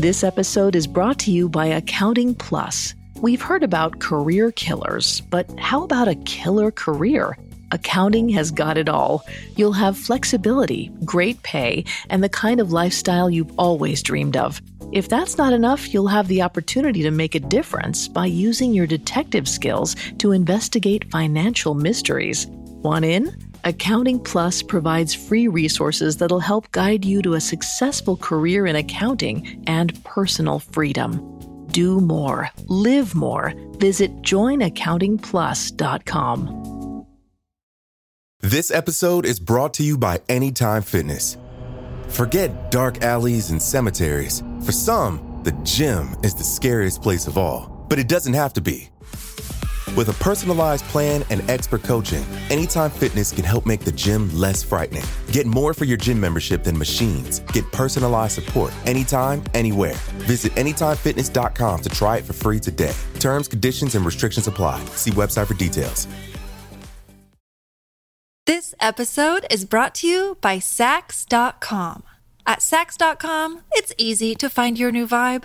This episode is brought to you by Accounting Plus. We've heard about career killers, but how about a killer career? Accounting has got it all. You'll have flexibility, great pay, and the kind of lifestyle you've always dreamed of. If that's not enough, you'll have the opportunity to make a difference by using your detective skills to investigate financial mysteries. Want in? Accounting Plus provides free resources that'll help guide you to a successful career in accounting and personal freedom. Do more, live more. Visit joinaccountingplus.com. This episode is brought to you by Anytime Fitness. Forget dark alleys and cemeteries. For some, the gym is the scariest place of all, but it doesn't have to be. With a personalized plan and expert coaching, Anytime Fitness can help make the gym less frightening. Get more for your gym membership than machines. Get personalized support anytime, anywhere. Visit AnytimeFitness.com to try it for free today. Terms, conditions, and restrictions apply. See website for details. This episode is brought to you by Saks.com. At Saks.com, it's easy to find your new vibe.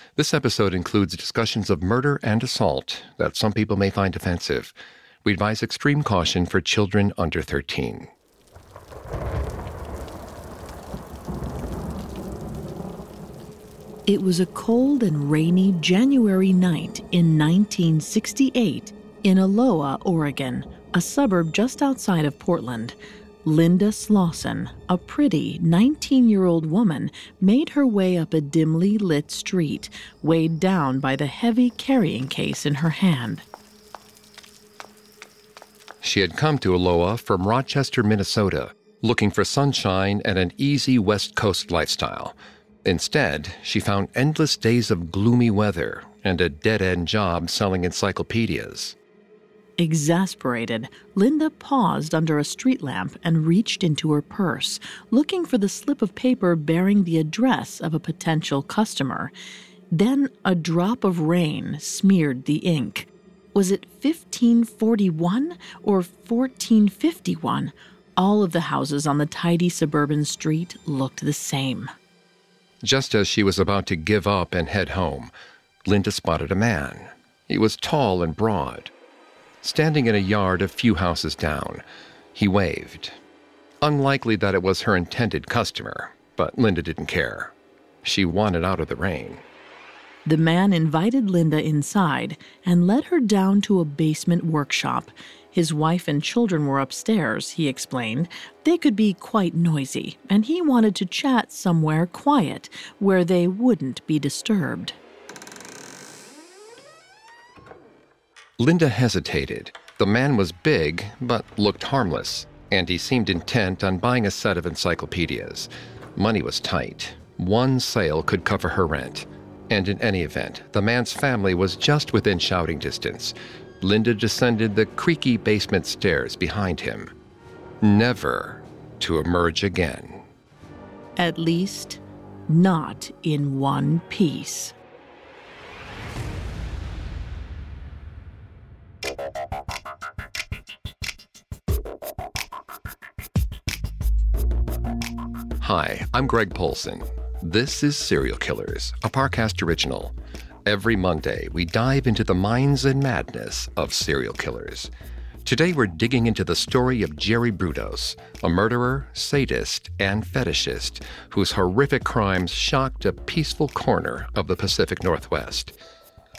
This episode includes discussions of murder and assault that some people may find offensive. We advise extreme caution for children under 13. It was a cold and rainy January night in 1968 in Aloha, Oregon, a suburb just outside of Portland. Linda Slawson, a pretty 19 year old woman, made her way up a dimly lit street, weighed down by the heavy carrying case in her hand. She had come to Aloha from Rochester, Minnesota, looking for sunshine and an easy West Coast lifestyle. Instead, she found endless days of gloomy weather and a dead end job selling encyclopedias. Exasperated, Linda paused under a street lamp and reached into her purse, looking for the slip of paper bearing the address of a potential customer. Then a drop of rain smeared the ink. Was it 1541 or 1451? All of the houses on the tidy suburban street looked the same. Just as she was about to give up and head home, Linda spotted a man. He was tall and broad standing in a yard a few houses down. He waved. Unlikely that it was her intended customer, but Linda didn't care. She wanted out of the rain. The man invited Linda inside and led her down to a basement workshop. His wife and children were upstairs, he explained. They could be quite noisy, and he wanted to chat somewhere quiet where they wouldn't be disturbed. Linda hesitated. The man was big, but looked harmless, and he seemed intent on buying a set of encyclopedias. Money was tight. One sale could cover her rent. And in any event, the man's family was just within shouting distance. Linda descended the creaky basement stairs behind him, never to emerge again. At least, not in one piece. Hi, I'm Greg Polcyn. This is Serial Killers, a Parcast original. Every Monday, we dive into the minds and madness of serial killers. Today, we're digging into the story of Jerry Brudos, a murderer, sadist, and fetishist whose horrific crimes shocked a peaceful corner of the Pacific Northwest.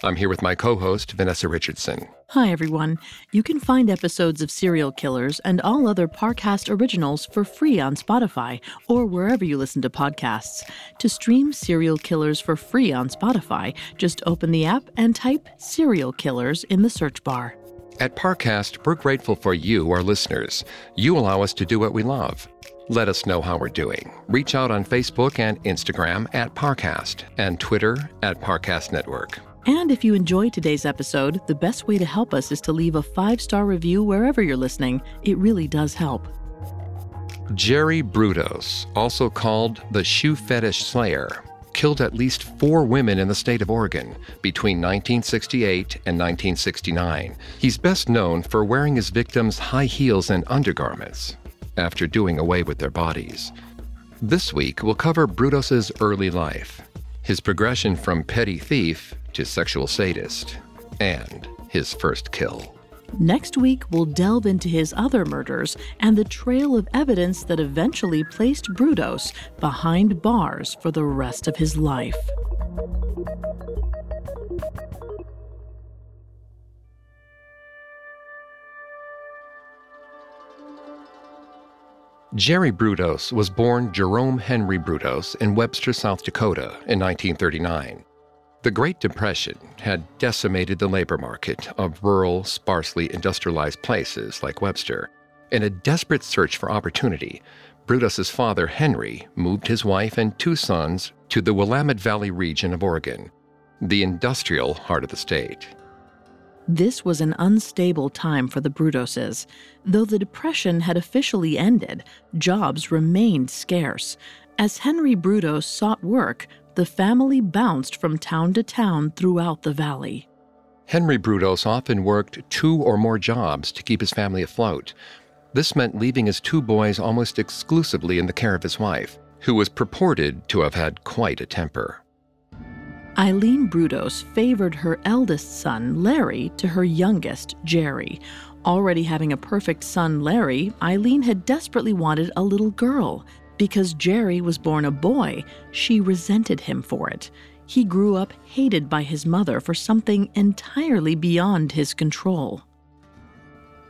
I'm here with my co host, Vanessa Richardson. Hi, everyone. You can find episodes of Serial Killers and all other Parcast originals for free on Spotify or wherever you listen to podcasts. To stream Serial Killers for free on Spotify, just open the app and type Serial Killers in the search bar. At Parcast, we're grateful for you, our listeners. You allow us to do what we love. Let us know how we're doing. Reach out on Facebook and Instagram at Parcast and Twitter at Parcast Network. And if you enjoyed today's episode, the best way to help us is to leave a five star review wherever you're listening. It really does help. Jerry Brudos, also called the Shoe Fetish Slayer, killed at least four women in the state of Oregon between 1968 and 1969. He's best known for wearing his victims high heels and undergarments after doing away with their bodies. This week, we'll cover Brudos's early life, his progression from petty thief to sexual sadist, and his first kill. Next week, we'll delve into his other murders and the trail of evidence that eventually placed Brudos behind bars for the rest of his life. Jerry Brudos was born Jerome Henry Brudos in Webster, South Dakota in 1939. The Great Depression had decimated the labor market of rural, sparsely industrialized places like Webster. In a desperate search for opportunity, Brudos's father, Henry, moved his wife and two sons to the Willamette Valley region of Oregon, the industrial heart of the state. This was an unstable time for the Brudoses. Though the Depression had officially ended, jobs remained scarce. As Henry Brudos sought work, the family bounced from town to town throughout the valley. Henry Brudos often worked two or more jobs to keep his family afloat. This meant leaving his two boys almost exclusively in the care of his wife, who was purported to have had quite a temper. Eileen Brudos favored her eldest son, Larry, to her youngest, Jerry. Already having a perfect son, Larry, Eileen had desperately wanted a little girl. Because Jerry was born a boy, she resented him for it. He grew up hated by his mother for something entirely beyond his control.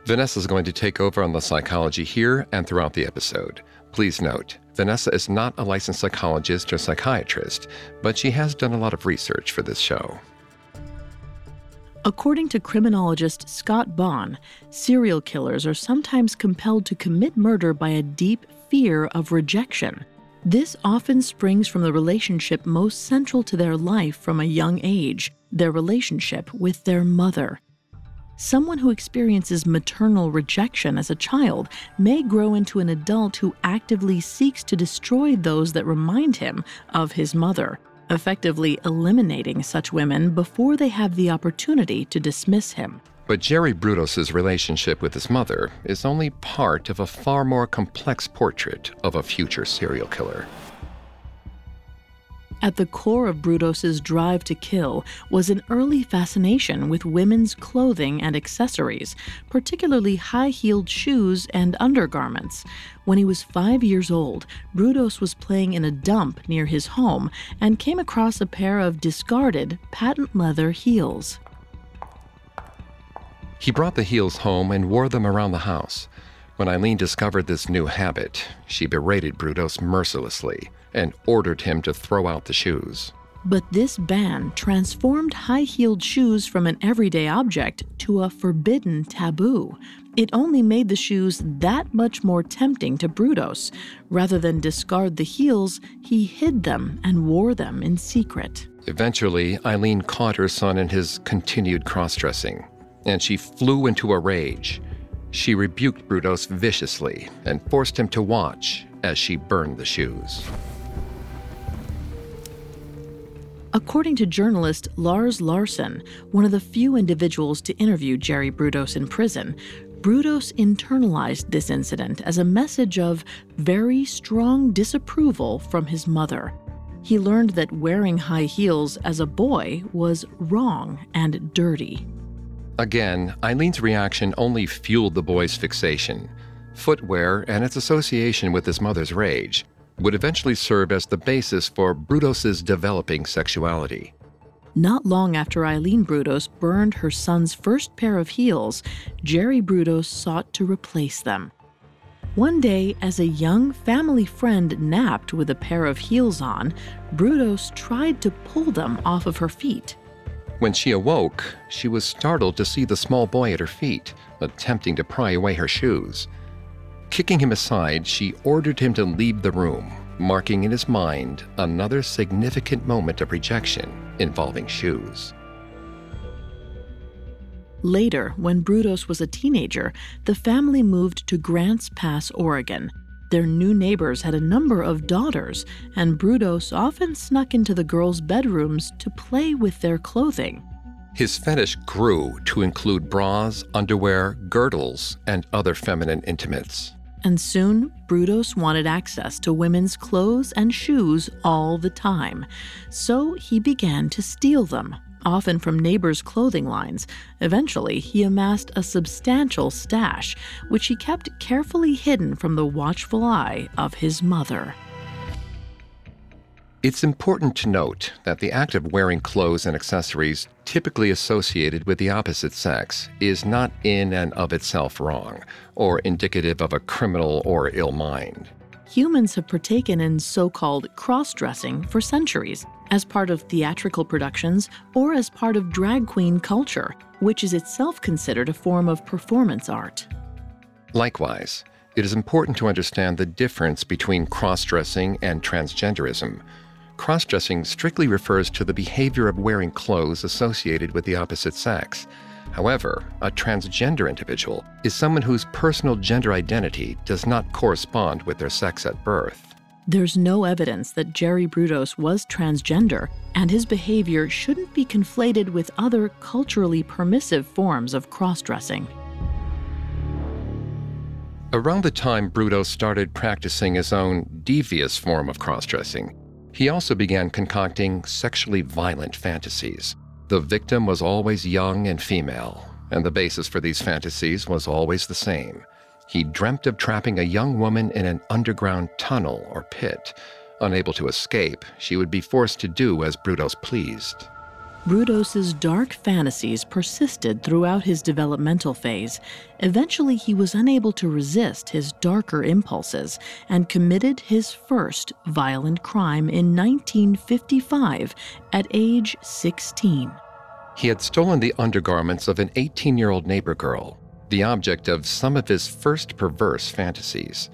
Vanessa is going to take over on the psychology here and throughout the episode. Please note, Vanessa is not a licensed psychologist or psychiatrist, but she has done a lot of research for this show. According to criminologist Scott Bond, serial killers are sometimes compelled to commit murder by a deep fear of rejection. This often springs from the relationship most central to their life from a young age their relationship with their mother. Someone who experiences maternal rejection as a child may grow into an adult who actively seeks to destroy those that remind him of his mother, effectively eliminating such women before they have the opportunity to dismiss him. But Jerry Brudos's relationship with his mother is only part of a far more complex portrait of a future serial killer. At the core of Brudos's drive to kill was an early fascination with women's clothing and accessories, particularly high-heeled shoes and undergarments. When he was 5 years old, Brudos was playing in a dump near his home and came across a pair of discarded patent leather heels. He brought the heels home and wore them around the house. When Eileen discovered this new habit, she berated Brudos mercilessly and ordered him to throw out the shoes. But this ban transformed high heeled shoes from an everyday object to a forbidden taboo. It only made the shoes that much more tempting to Brudos. Rather than discard the heels, he hid them and wore them in secret. Eventually, Eileen caught her son in his continued cross dressing, and she flew into a rage. She rebuked Brudos viciously and forced him to watch as she burned the shoes. According to journalist Lars Larson, one of the few individuals to interview Jerry Brudos in prison, Brudos internalized this incident as a message of very strong disapproval from his mother. He learned that wearing high heels as a boy was wrong and dirty. Again, Eileen's reaction only fueled the boy's fixation. Footwear and its association with his mother's rage would eventually serve as the basis for Brudos's developing sexuality. Not long after Eileen Brudos burned her son's first pair of heels, Jerry Brudos sought to replace them. One day, as a young family friend napped with a pair of heels on, Brudos tried to pull them off of her feet. When she awoke, she was startled to see the small boy at her feet, attempting to pry away her shoes. Kicking him aside, she ordered him to leave the room, marking in his mind another significant moment of rejection involving shoes. Later, when Brudos was a teenager, the family moved to Grants Pass, Oregon. Their new neighbors had a number of daughters, and Brudos often snuck into the girls' bedrooms to play with their clothing. His fetish grew to include bras, underwear, girdles, and other feminine intimates. And soon, Brudos wanted access to women's clothes and shoes all the time. So he began to steal them, often from neighbors' clothing lines. Eventually, he amassed a substantial stash, which he kept carefully hidden from the watchful eye of his mother. It's important to note that the act of wearing clothes and accessories typically associated with the opposite sex is not in and of itself wrong or indicative of a criminal or ill mind. Humans have partaken in so called cross dressing for centuries, as part of theatrical productions or as part of drag queen culture, which is itself considered a form of performance art. Likewise, it is important to understand the difference between cross dressing and transgenderism Cross dressing strictly refers to the behavior of wearing clothes associated with the opposite sex. However, a transgender individual is someone whose personal gender identity does not correspond with their sex at birth. There's no evidence that Jerry Brudos was transgender, and his behavior shouldn't be conflated with other culturally permissive forms of cross dressing. Around the time Brudos started practicing his own devious form of cross dressing, he also began concocting sexually violent fantasies. The victim was always young and female, and the basis for these fantasies was always the same. He dreamt of trapping a young woman in an underground tunnel or pit. Unable to escape, she would be forced to do as Brudos pleased. Brudos's dark fantasies persisted throughout his developmental phase. Eventually, he was unable to resist his darker impulses and committed his first violent crime in 1955 at age 16. He had stolen the undergarments of an 18 year old neighbor girl, the object of some of his first perverse fantasies.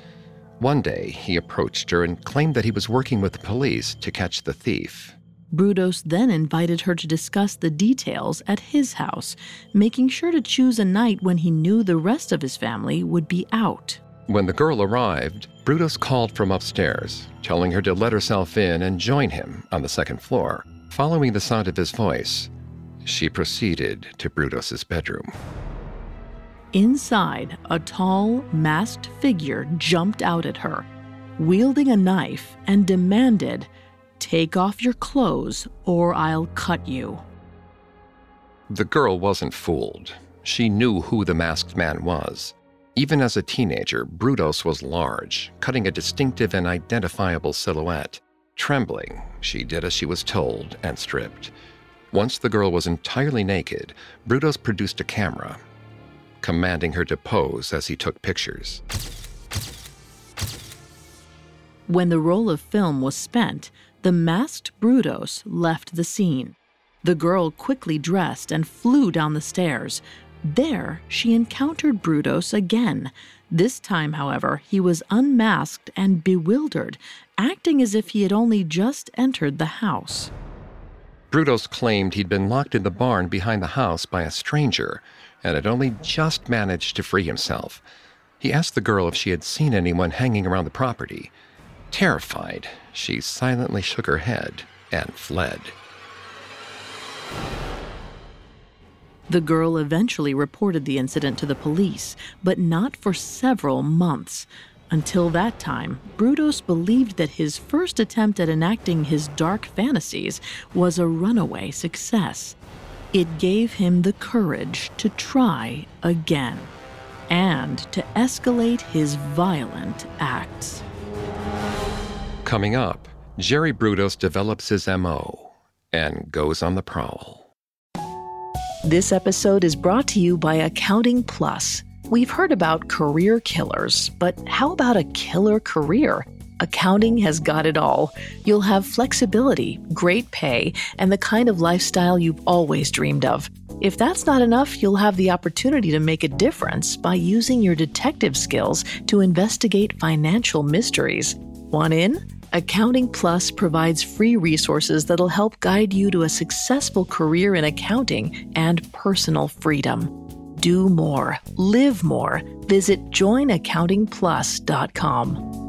One day, he approached her and claimed that he was working with the police to catch the thief. Brudos then invited her to discuss the details at his house, making sure to choose a night when he knew the rest of his family would be out. When the girl arrived, Brudos called from upstairs, telling her to let herself in and join him on the second floor. Following the sound of his voice, she proceeded to Brudos's bedroom. Inside, a tall, masked figure jumped out at her, wielding a knife, and demanded Take off your clothes, or I'll cut you. The girl wasn't fooled. She knew who the masked man was. Even as a teenager, Brudos was large, cutting a distinctive and identifiable silhouette. Trembling, she did as she was told and stripped. Once the girl was entirely naked, Brudos produced a camera, commanding her to pose as he took pictures. When the roll of film was spent, the masked Brudos left the scene. The girl quickly dressed and flew down the stairs. There, she encountered Brudos again. This time, however, he was unmasked and bewildered, acting as if he had only just entered the house. Brudos claimed he'd been locked in the barn behind the house by a stranger and had only just managed to free himself. He asked the girl if she had seen anyone hanging around the property. Terrified, she silently shook her head and fled. The girl eventually reported the incident to the police, but not for several months. Until that time, Brudos believed that his first attempt at enacting his dark fantasies was a runaway success. It gave him the courage to try again and to escalate his violent acts. Coming up, Jerry Brudos develops his MO and goes on the prowl. This episode is brought to you by Accounting Plus. We've heard about career killers, but how about a killer career? Accounting has got it all. You'll have flexibility, great pay, and the kind of lifestyle you've always dreamed of. If that's not enough, you'll have the opportunity to make a difference by using your detective skills to investigate financial mysteries. Want in? Accounting Plus provides free resources that'll help guide you to a successful career in accounting and personal freedom. Do more, live more. Visit joinaccountingplus.com.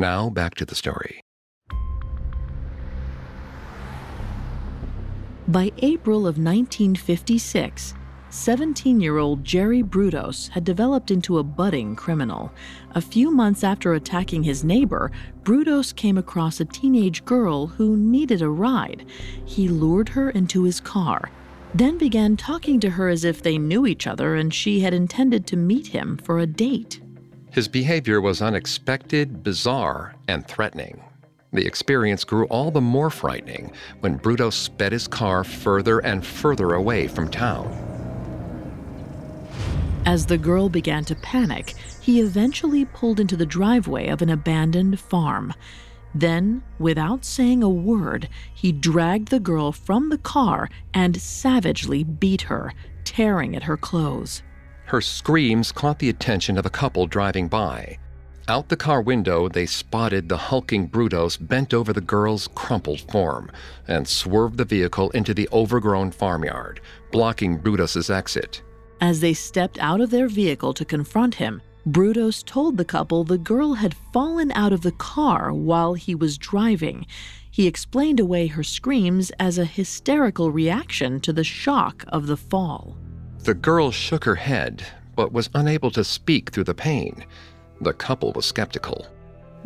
Now back to the story. By April of 1956, 17 year old Jerry Brudos had developed into a budding criminal. A few months after attacking his neighbor, Brudos came across a teenage girl who needed a ride. He lured her into his car, then began talking to her as if they knew each other and she had intended to meet him for a date. His behavior was unexpected, bizarre, and threatening. The experience grew all the more frightening when Brudos sped his car further and further away from town. As the girl began to panic, he eventually pulled into the driveway of an abandoned farm. Then, without saying a word, he dragged the girl from the car and savagely beat her, tearing at her clothes. Her screams caught the attention of a couple driving by. Out the car window, they spotted the hulking Brudos bent over the girl's crumpled form and swerved the vehicle into the overgrown farmyard, blocking Brudos's exit. As they stepped out of their vehicle to confront him, Brudos told the couple the girl had fallen out of the car while he was driving. He explained away her screams as a hysterical reaction to the shock of the fall. The girl shook her head, but was unable to speak through the pain. The couple was skeptical.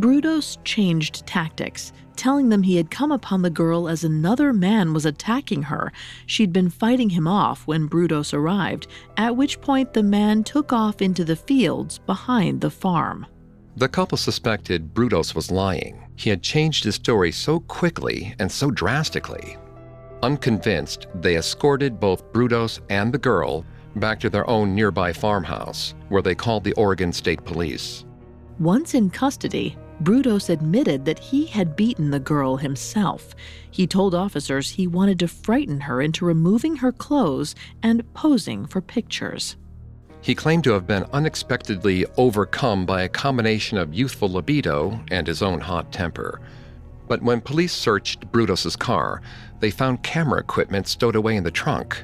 Brudos changed tactics, telling them he had come upon the girl as another man was attacking her. She'd been fighting him off when Brudos arrived, at which point the man took off into the fields behind the farm. The couple suspected Brudos was lying. He had changed his story so quickly and so drastically. Unconvinced, they escorted both Brudos and the girl back to their own nearby farmhouse, where they called the Oregon State Police. Once in custody, Brudos admitted that he had beaten the girl himself. He told officers he wanted to frighten her into removing her clothes and posing for pictures. He claimed to have been unexpectedly overcome by a combination of youthful libido and his own hot temper. But when police searched Brudos's car, they found camera equipment stowed away in the trunk.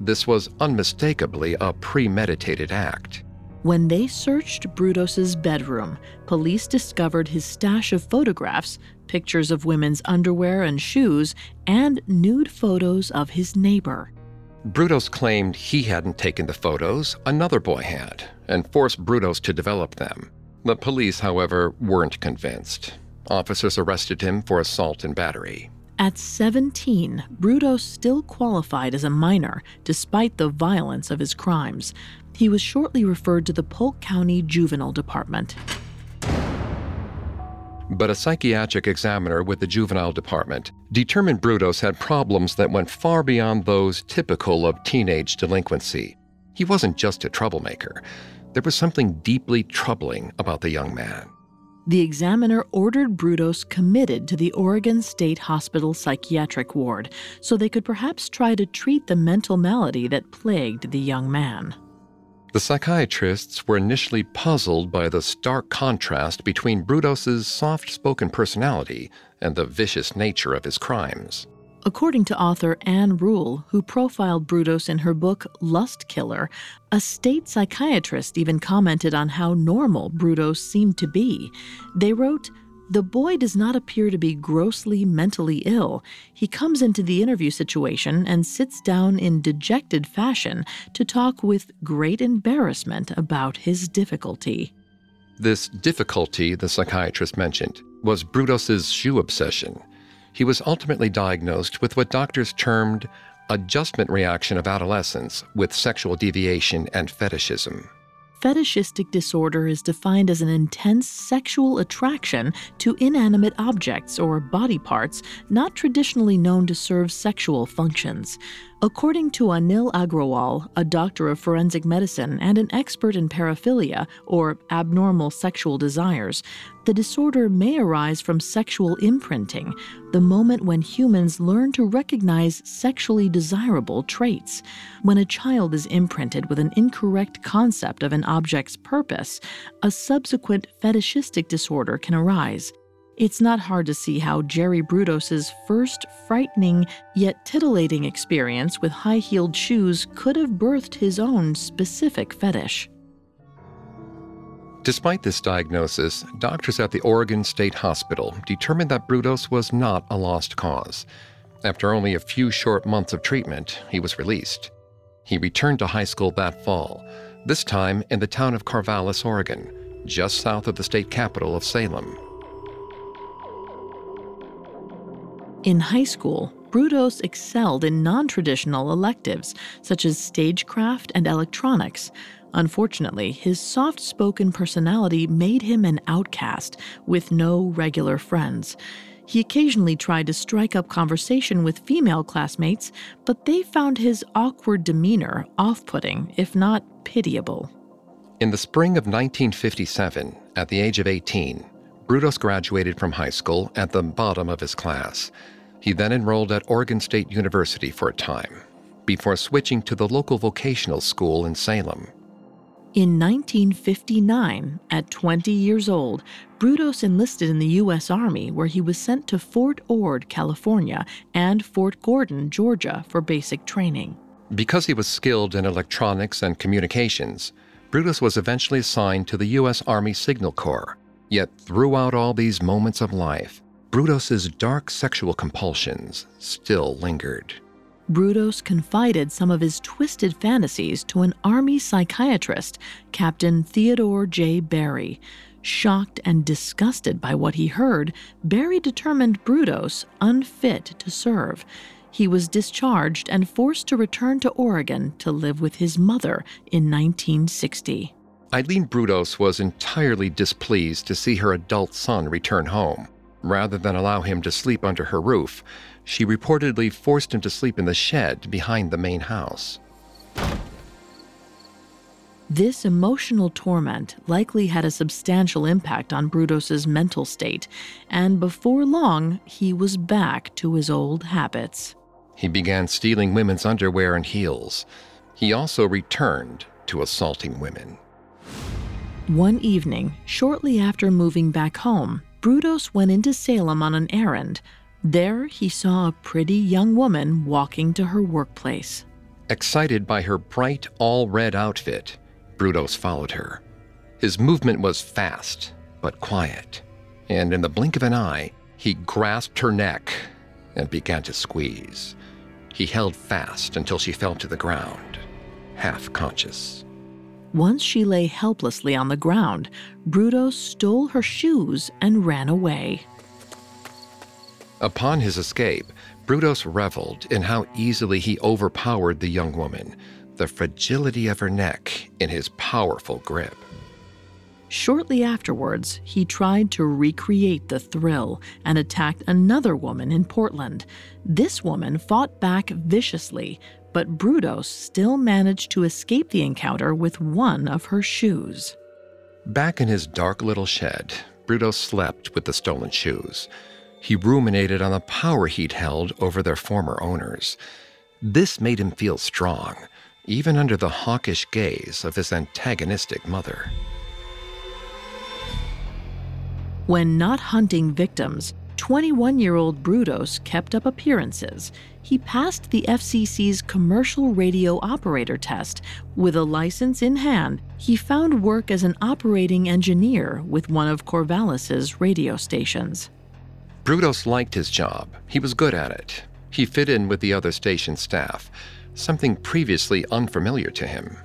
This was unmistakably a premeditated act. When they searched Brudos's bedroom, police discovered his stash of photographs, pictures of women's underwear and shoes, and nude photos of his neighbor. Brudos claimed he hadn't taken the photos, another boy had, and forced Brudos to develop them. The police, however, weren't convinced. Officers arrested him for assault and battery. At 17, Brudos still qualified as a minor despite the violence of his crimes he was shortly referred to the Polk County Juvenile Department. But a psychiatric examiner with the juvenile department determined Brudos had problems that went far beyond those typical of teenage delinquency. He wasn't just a troublemaker, there was something deeply troubling about the young man. The examiner ordered Brudos committed to the Oregon State Hospital psychiatric ward so they could perhaps try to treat the mental malady that plagued the young man. The psychiatrists were initially puzzled by the stark contrast between Brudos's soft spoken personality and the vicious nature of his crimes. According to author Ann Rule, who profiled Brudos in her book Lust Killer, a state psychiatrist even commented on how normal Brudos seemed to be. They wrote, the boy does not appear to be grossly mentally ill. He comes into the interview situation and sits down in dejected fashion to talk with great embarrassment about his difficulty. This difficulty, the psychiatrist mentioned, was Brudos's shoe obsession. He was ultimately diagnosed with what doctors termed adjustment reaction of adolescence with sexual deviation and fetishism. fetishistic disorder is defined as an intense sexual attraction to inanimate objects or body parts not traditionally known to serve sexual functions. According to Anil Agrawal, a doctor of forensic medicine and an expert in paraphilia, or abnormal sexual desires, the disorder may arise from sexual imprinting, the moment when humans learn to recognize sexually desirable traits. When a child is imprinted with an incorrect concept of an object's purpose, a subsequent fetishistic disorder can arise. It's not hard to see how Jerry Brudos's first frightening yet titillating experience with high heeled shoes could have birthed his own specific fetish. Despite this diagnosis, doctors at the Oregon State Hospital determined that Brudos was not a lost cause. After only a few short months of treatment, he was released. He returned to high school that fall, this time in the town of Corvallis, Oregon, just south of the state capital of Salem. In high school, Brudos excelled in non traditional electives such as stagecraft and electronics. Unfortunately, his soft spoken personality made him an outcast with no regular friends. He occasionally tried to strike up conversation with female classmates, but they found his awkward demeanor off putting, if not pitiable. In the spring of 1957, at the age of 18, Brudos graduated from high school at the bottom of his class. He then enrolled at Oregon State University for a time, before switching to the local vocational school in Salem. In 1959, at 20 years old, Brudos enlisted in the U.S. Army, where he was sent to Fort Ord, California, and Fort Gordon, Georgia, for basic training. Because he was skilled in electronics and communications, Brudos was eventually assigned to the U.S. Army Signal Corps. Yet, throughout all these moments of life, Brudos's dark sexual compulsions still lingered. Brudos confided some of his twisted fantasies to an Army psychiatrist, Captain Theodore J. Barry. Shocked and disgusted by what he heard, Barry determined Brudos unfit to serve. He was discharged and forced to return to Oregon to live with his mother in 1960. Eileen Brudos was entirely displeased to see her adult son return home. Rather than allow him to sleep under her roof, she reportedly forced him to sleep in the shed behind the main house. This emotional torment likely had a substantial impact on Brudos's mental state, and before long, he was back to his old habits. He began stealing women's underwear and heels. He also returned to assaulting women. One evening, shortly after moving back home, Brudos went into Salem on an errand. There, he saw a pretty young woman walking to her workplace. Excited by her bright, all red outfit, Brudos followed her. His movement was fast, but quiet, and in the blink of an eye, he grasped her neck and began to squeeze. He held fast until she fell to the ground, half conscious. Once she lay helplessly on the ground, Brudos stole her shoes and ran away. Upon his escape, Brudos reveled in how easily he overpowered the young woman, the fragility of her neck in his powerful grip. Shortly afterwards, he tried to recreate the thrill and attacked another woman in Portland. This woman fought back viciously, but Brudos still managed to escape the encounter with one of her shoes. Back in his dark little shed, Brudos slept with the stolen shoes. He ruminated on the power he'd held over their former owners. This made him feel strong, even under the hawkish gaze of his antagonistic mother. When not hunting victims, 21 year old Brudos kept up appearances. He passed the FCC's commercial radio operator test. With a license in hand, he found work as an operating engineer with one of Corvallis's radio stations. Brudos liked his job. He was good at it. He fit in with the other station staff, something previously unfamiliar to him.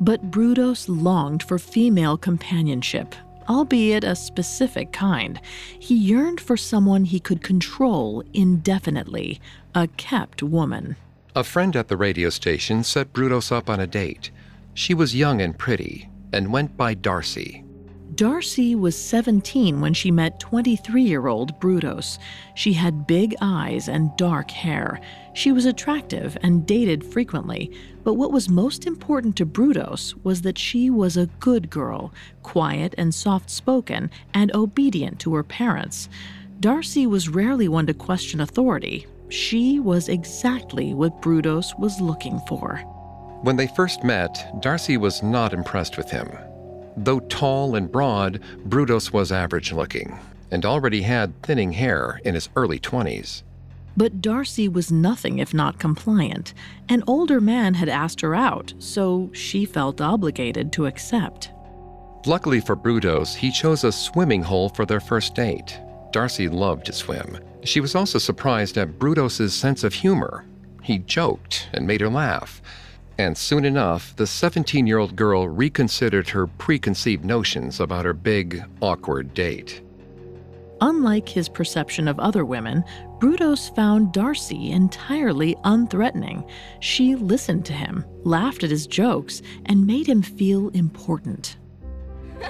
But Brudos longed for female companionship, albeit a specific kind. He yearned for someone he could control indefinitely, a kept woman. A friend at the radio station set Brudos up on a date. She was young and pretty, and went by Darcy. Darcy was 17 when she met 23 year old Brudos. She had big eyes and dark hair. She was attractive and dated frequently, but what was most important to Brudos was that she was a good girl, quiet and soft spoken, and obedient to her parents. Darcy was rarely one to question authority. She was exactly what Brudos was looking for. When they first met, Darcy was not impressed with him. Though tall and broad, Brudos was average looking and already had thinning hair in his early 20s. But Darcy was nothing if not compliant. An older man had asked her out, so she felt obligated to accept. Luckily for Brudos, he chose a swimming hole for their first date. Darcy loved to swim. She was also surprised at Brudos' sense of humor. He joked and made her laugh. And soon enough, the 17 year old girl reconsidered her preconceived notions about her big, awkward date. Unlike his perception of other women, Brudos found Darcy entirely unthreatening. She listened to him, laughed at his jokes, and made him feel important.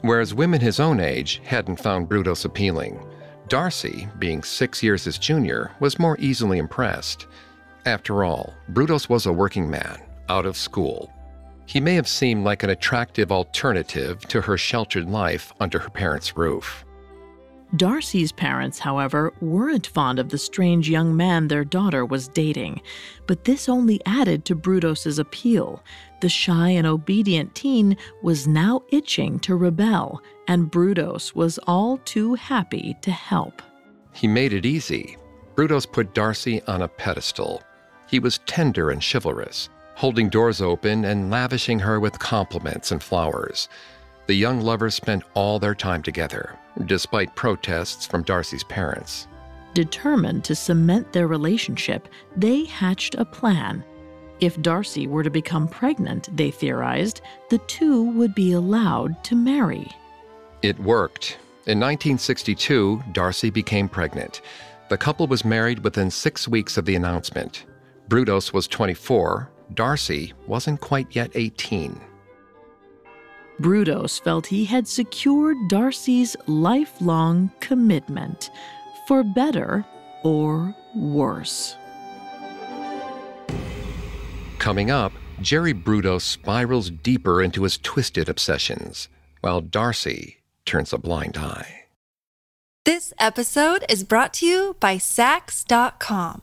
Whereas women his own age hadn't found Brudos appealing, Darcy, being six years his junior, was more easily impressed. After all, Brudos was a working man, out of school. He may have seemed like an attractive alternative to her sheltered life under her parents' roof. Darcy's parents, however, weren't fond of the strange young man their daughter was dating, but this only added to Brudos's appeal. The shy and obedient teen was now itching to rebel, and Brudos was all too happy to help. He made it easy. Brudos put Darcy on a pedestal. He was tender and chivalrous, holding doors open and lavishing her with compliments and flowers. The young lovers spent all their time together, despite protests from Darcy's parents. Determined to cement their relationship, they hatched a plan. If Darcy were to become pregnant, they theorized, the two would be allowed to marry. It worked. In 1962, Darcy became pregnant. The couple was married within six weeks of the announcement. Brudos was 24, Darcy wasn't quite yet 18. Brudos felt he had secured Darcy's lifelong commitment, for better or worse. Coming up, Jerry Brudos spirals deeper into his twisted obsessions, while Darcy turns a blind eye. This episode is brought to you by Saks.com.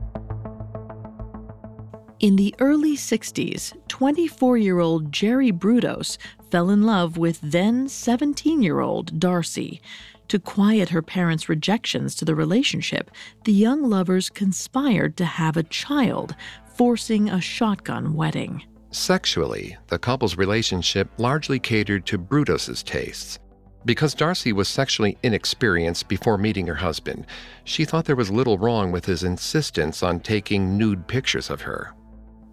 In the early 60s, 24 year old Jerry Brudos fell in love with then 17 year old Darcy. To quiet her parents' rejections to the relationship, the young lovers conspired to have a child, forcing a shotgun wedding. Sexually, the couple's relationship largely catered to Brudos's tastes. Because Darcy was sexually inexperienced before meeting her husband, she thought there was little wrong with his insistence on taking nude pictures of her.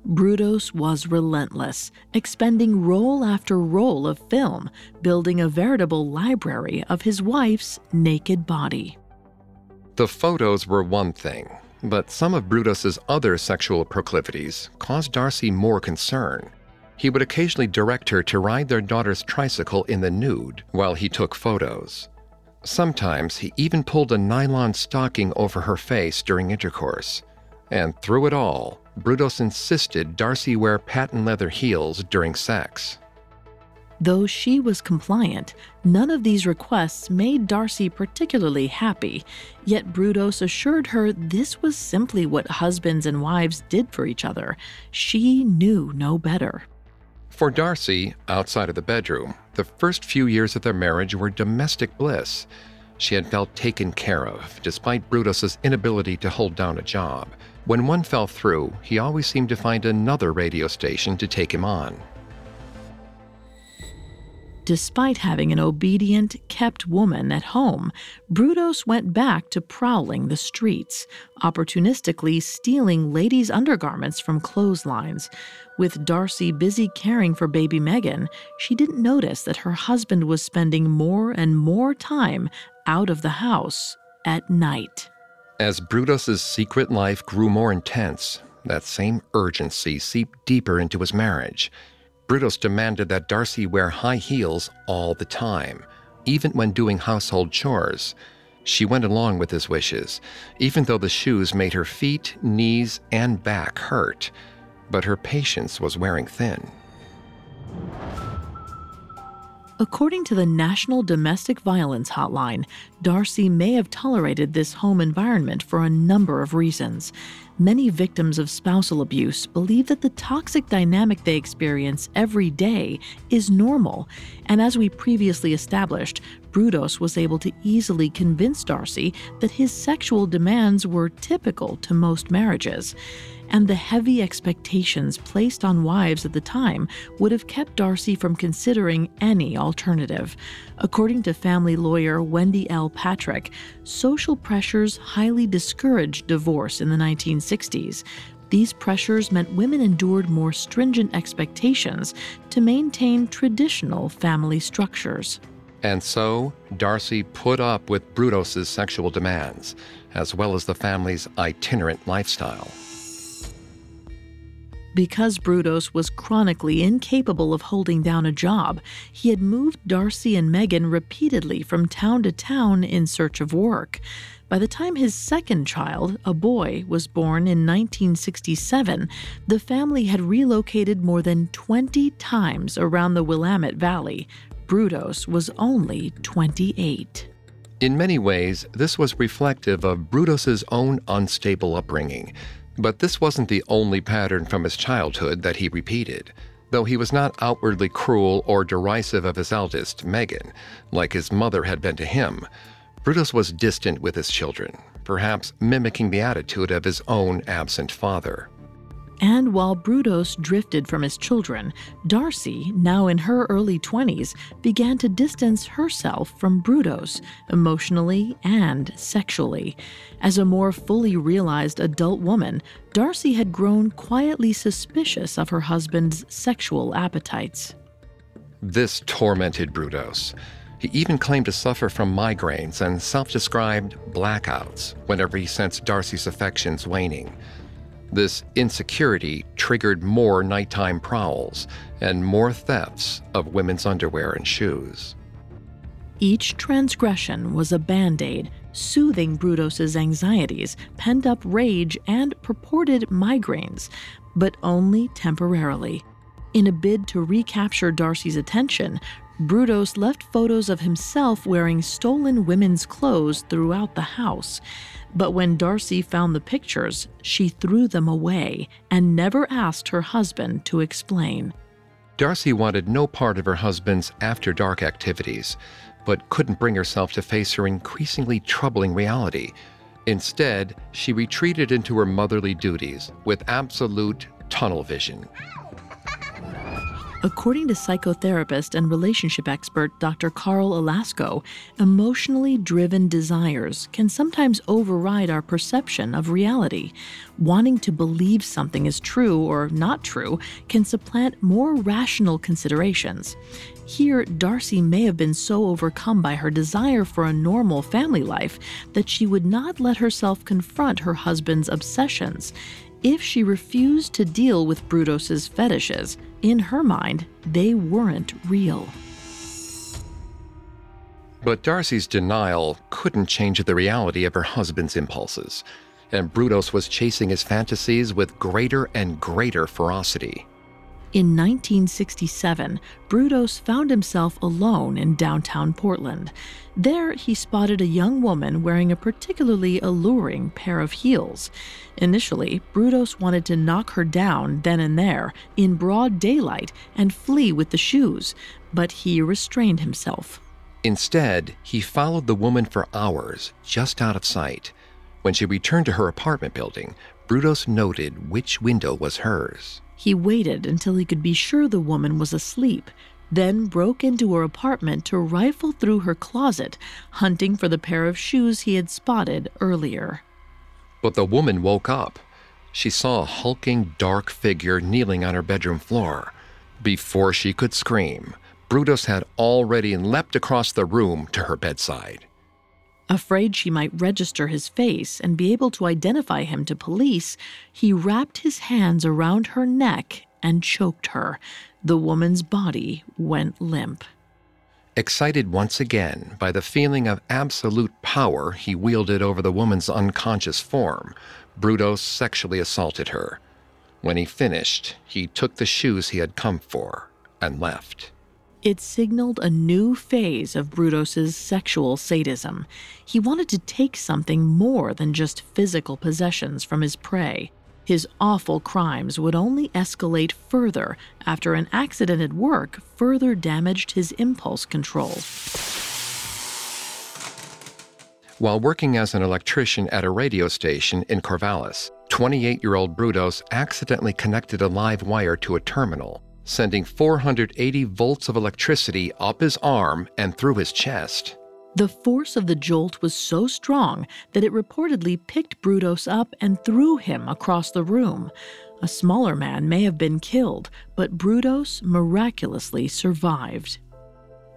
Brudos was relentless, expending roll after roll of film, building a veritable library of his wife's naked body. The photos were one thing, but some of Brudos's other sexual proclivities caused Darcy more concern. He would occasionally direct her to ride their daughter's tricycle in the nude while he took photos. Sometimes he even pulled a nylon stocking over her face during intercourse. And through it all, Brudos insisted Darcy wear patent leather heels during sex. Though she was compliant, none of these requests made Darcy particularly happy, yet Brudos assured her this was simply what husbands and wives did for each other. She knew no better. For Darcy, outside of the bedroom, the first few years of their marriage were domestic bliss. She had felt taken care of, despite Brudos's inability to hold down a job. When one fell through, he always seemed to find another radio station to take him on. Despite having an obedient, kept woman at home, Brudos went back to prowling the streets, opportunistically stealing ladies' undergarments from clotheslines. With Darcy busy caring for baby Megan, she didn't notice that her husband was spending more and more time out of the house at night. As Brudos's secret life grew more intense, that same urgency seeped deeper into his marriage. Brudos demanded that Darcy wear high heels all the time, even when doing household chores. She went along with his wishes, even though the shoes made her feet, knees, and back hurt. But her patience was wearing thin. According to the National Domestic Violence Hotline, Darcy may have tolerated this home environment for a number of reasons. Many victims of spousal abuse believe that the toxic dynamic they experience every day is normal, and as we previously established, Brudos was able to easily convince Darcy that his sexual demands were typical to most marriages and the heavy expectations placed on wives at the time would have kept Darcy from considering any alternative. According to family lawyer Wendy L. Patrick, social pressures highly discouraged divorce in the 1960s. These pressures meant women endured more stringent expectations to maintain traditional family structures. And so, Darcy put up with Brudos's sexual demands, as well as the family's itinerant lifestyle. Because Brudos was chronically incapable of holding down a job, he had moved Darcy and Megan repeatedly from town to town in search of work. By the time his second child, a boy, was born in 1967, the family had relocated more than 20 times around the Willamette Valley. Brudos was only 28. In many ways, this was reflective of Brudos's own unstable upbringing. But this wasn't the only pattern from his childhood that he repeated, though he was not outwardly cruel or derisive of his eldest, Megan, like his mother had been to him. Brudos was distant with his children, perhaps mimicking the attitude of his own absent father. And while Brudos drifted from his children, Darcy, now in her early 20s, began to distance herself from Brudos, emotionally and sexually. As a more fully realized adult woman, Darcy had grown quietly suspicious of her husband's sexual appetites. This tormented Brudos. He even claimed to suffer from migraines and self described blackouts whenever he sensed Darcy's affections waning. This insecurity triggered more nighttime prowls and more thefts of women's underwear and shoes. Each transgression was a band aid, soothing Brudos's anxieties, pent up rage, and purported migraines, but only temporarily. In a bid to recapture Darcy's attention, Brudos left photos of himself wearing stolen women's clothes throughout the house. But when Darcy found the pictures, she threw them away and never asked her husband to explain. Darcy wanted no part of her husband's after dark activities, but couldn't bring herself to face her increasingly troubling reality. Instead, she retreated into her motherly duties with absolute tunnel vision. According to psychotherapist and relationship expert Dr. Carl Ilasco, emotionally driven desires can sometimes override our perception of reality. Wanting to believe something is true or not true can supplant more rational considerations. Here, Darcy may have been so overcome by her desire for a normal family life that she would not let herself confront her husband's obsessions. If she refused to deal with Brudos's fetishes, in her mind, they weren't real. But Darcy's denial couldn't change the reality of her husband's impulses, and Brudos was chasing his fantasies with greater and greater ferocity. In 1967, Brudos found himself alone in downtown Portland. There, he spotted a young woman wearing a particularly alluring pair of heels. Initially, Brudos wanted to knock her down then and there, in broad daylight, and flee with the shoes, but he restrained himself. Instead, he followed the woman for hours, just out of sight. When she returned to her apartment building, Brudos noted which window was hers. He waited until he could be sure the woman was asleep. then broke into her apartment to rifle through her closet, hunting for the pair of shoes he had spotted earlier. But the woman woke up. She saw a hulking, dark figure kneeling on her bedroom floor. Before she could scream, Brudos had already leapt across the room to her bedside. Afraid she might register his face and be able to identify him to police, he wrapped his hands around her neck and choked her. The woman's body went limp. Excited once again by the feeling of absolute power he wielded over the woman's unconscious form, Brudos sexually assaulted her. When he finished, he took the shoes he had come for and left. It signaled a new phase of Brudos's sexual sadism. He wanted to take something more than just physical possessions from his prey. His awful crimes would only escalate further after an accident at work further damaged his impulse control. While working as an electrician at a radio station in Corvallis, 28 year old Brudos accidentally connected a live wire to a terminal sending 480 volts of electricity up his arm and through his chest. The force of the jolt was so strong that it reportedly picked Brudos up and threw him across the room. A smaller man may have been killed, but Brudos miraculously survived.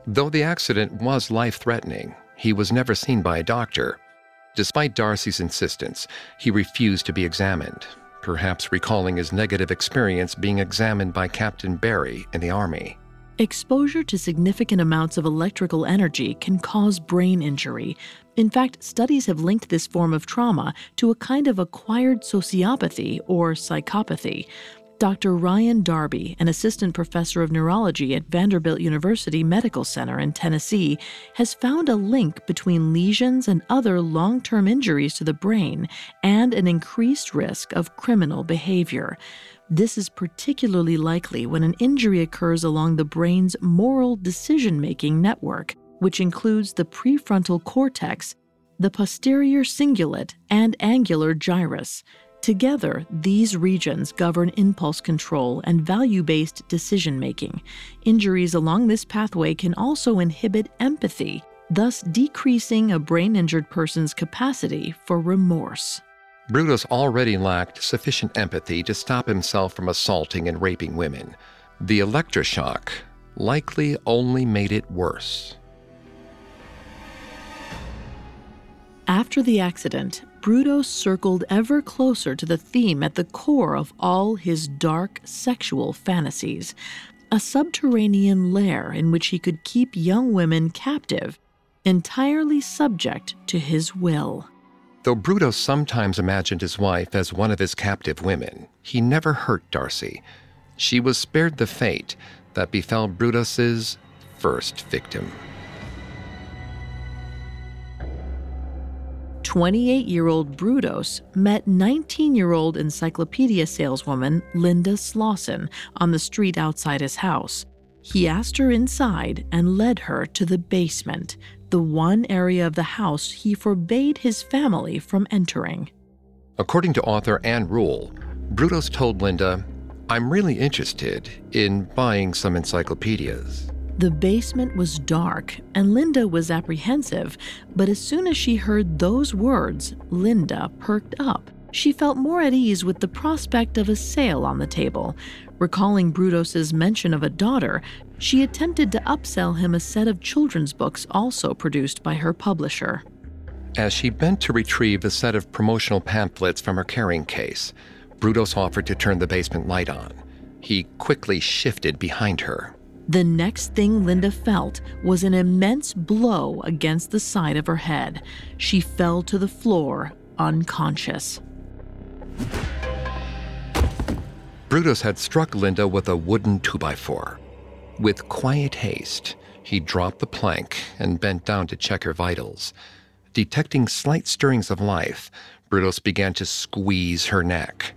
Though the accident was life threatening, he was never seen by a doctor. Despite Darcy's insistence, he refused to be examined, perhaps recalling his negative experience being examined by Captain Barry in the Army. Exposure to significant amounts of electrical energy can cause brain injury. In fact, studies have linked this form of trauma to a kind of acquired sociopathy or psychopathy. Dr. Ryan Darby, an assistant professor of neurology at Vanderbilt University Medical Center in Tennessee, has found a link between lesions and other long term injuries to the brain and an increased risk of criminal behavior. This is particularly likely when an injury occurs along the brain's moral decision making network, which includes the prefrontal cortex, the posterior cingulate, and angular gyrus. Together, these regions govern impulse control and value based decision making. Injuries along this pathway can also inhibit empathy, thus decreasing a brain injured person's capacity for remorse. Brudos already lacked sufficient empathy to stop himself from assaulting and raping women. The electroshock likely only made it worse. After the accident, Brudos circled ever closer to the theme at the core of all his dark sexual fantasies a subterranean lair in which he could keep young women captive, entirely subject to his will. Though Brudos sometimes imagined his wife as one of his captive women, he never hurt Darcy. She was spared the fate that befell Brudos's first victim. 28 year old Brudos met 19 year old encyclopedia saleswoman Linda Slawson on the street outside his house. He asked her inside and led her to the basement, the one area of the house he forbade his family from entering. According to author Ann Rule, Brudos told Linda, I'm really interested in buying some encyclopedias. The basement was dark, and Linda was apprehensive, but as soon as she heard those words, Linda perked up. She felt more at ease with the prospect of a sale on the table. Recalling Brudos's mention of a daughter, she attempted to upsell him a set of children's books also produced by her publisher. As she bent to retrieve a set of promotional pamphlets from her carrying case, Brudos offered to turn the basement light on. He quickly shifted behind her. The next thing Linda felt was an immense blow against the side of her head. She fell to the floor, unconscious. Brudos had struck Linda with a wooden 2x4. With quiet haste, he dropped the plank and bent down to check her vitals. Detecting slight stirrings of life, Brudos began to squeeze her neck.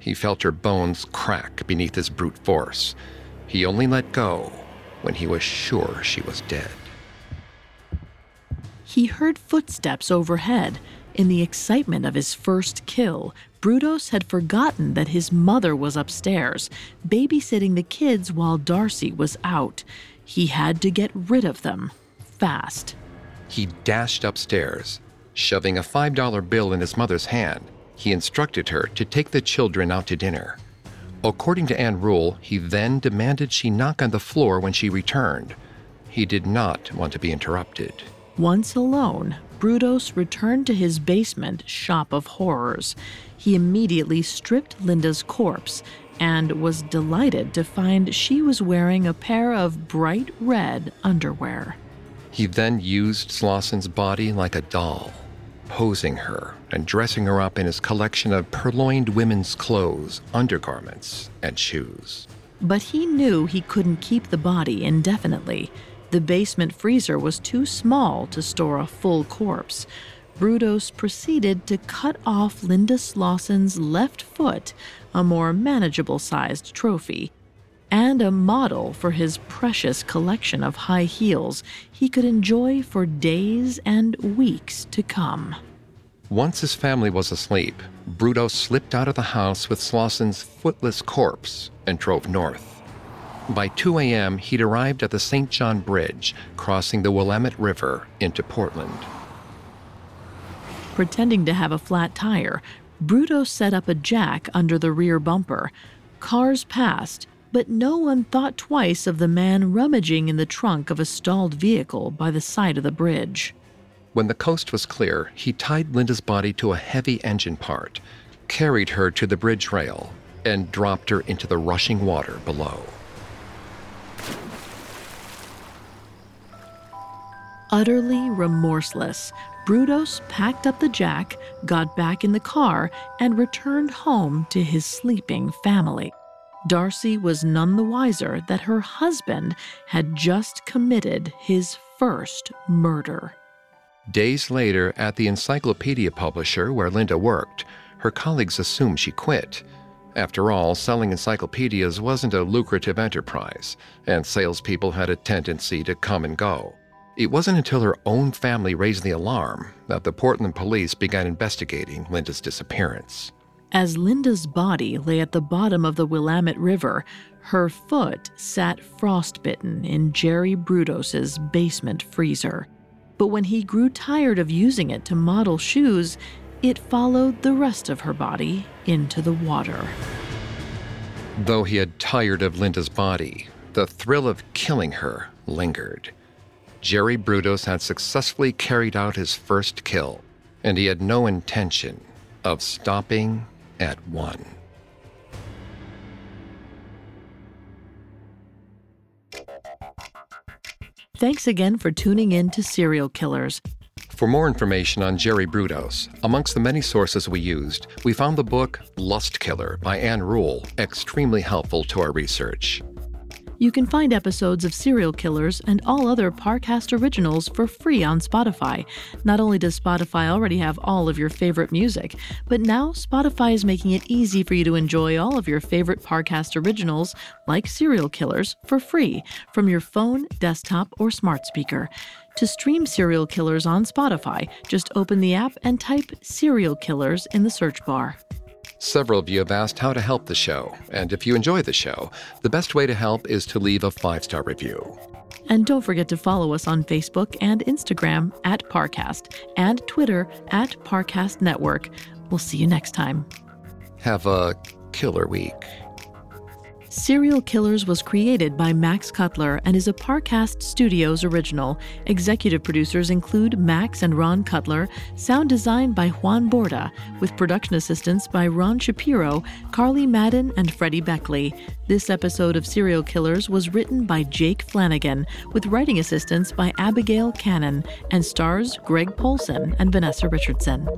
He felt her bones crack beneath his brute force. He only let go when he was sure she was dead. He heard footsteps overhead. In the excitement of his first kill, Brudos had forgotten that his mother was upstairs, babysitting the kids while Darcy was out. He had to get rid of them fast. He dashed upstairs. Shoving a $5 bill in his mother's hand, he instructed her to take the children out to dinner. According to Ann Rule, he then demanded she knock on the floor when she returned. He did not want to be interrupted. Once alone, Brudos returned to his basement shop of horrors. He immediately stripped Linda's corpse and was delighted to find she was wearing a pair of bright red underwear. He then used Slawson's body like a doll, posing her and dressing her up in his collection of purloined women's clothes, undergarments, and shoes. But he knew he couldn't keep the body indefinitely. The basement freezer was too small to store a full corpse. Brudos proceeded to cut off Linda Slawson's left foot, a more manageable sized trophy, and a model for his precious collection of high heels he could enjoy for days and weeks to come. Once his family was asleep, Brudos slipped out of the house with Slawson's footless corpse and drove north. By 2 a.m., he'd arrived at the St. John Bridge, crossing the Willamette River into Portland. Pretending to have a flat tire, Brudos set up a jack under the rear bumper. Cars passed, but no one thought twice of the man rummaging in the trunk of a stalled vehicle by the side of the bridge. When the coast was clear, he tied Linda's body to a heavy engine part, carried her to the bridge rail, and dropped her into the rushing water below. Utterly remorseless, Brudos packed up the jack, got back in the car, and returned home to his sleeping family. Darcy was none the wiser that her husband had just committed his first murder. Days later, at the encyclopedia publisher where Linda worked, her colleagues assumed she quit. After all, selling encyclopedias wasn't a lucrative enterprise, and salespeople had a tendency to come and go. It wasn't until her own family raised the alarm that the Portland police began investigating Linda's disappearance. As Linda's body lay at the bottom of the Willamette River, her foot sat frostbitten in Jerry Brudos's basement freezer. But when he grew tired of using it to model shoes, it followed the rest of her body into the water. Though he had tired of Linda's body, the thrill of killing her lingered. Jerry Brudos had successfully carried out his first kill, and he had no intention of stopping at one. Thanks again for tuning in to Serial Killers. For more information on Jerry Brudos, amongst the many sources we used, we found the book Lust Killer by Ann Rule extremely helpful to our research. You can find episodes of Serial Killers and all other Parcast originals for free on Spotify. Not only does Spotify already have all of your favorite music, but now Spotify is making it easy for you to enjoy all of your favorite Parcast originals, like Serial Killers, for free from your phone, desktop, or smart speaker. To stream Serial Killers on Spotify, just open the app and type Serial Killers in the search bar. Several of you have asked how to help the show, and if you enjoy the show, the best way to help is to leave a five star review. And don't forget to follow us on Facebook and Instagram at Parcast and Twitter at Parcast Network. We'll see you next time. Have a killer week. Serial Killers was created by Max Cutler and is a Parcast Studios original. Executive producers include Max and Ron Cutler, sound design by Juan Borda, with production assistance by Ron Shapiro, Carly Madden, and Freddie Beckley. This episode of Serial Killers was written by Jake Flanagan, with writing assistance by Abigail Cannon, and stars Greg Polcyn and Vanessa Richardson.